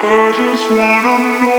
I just wanna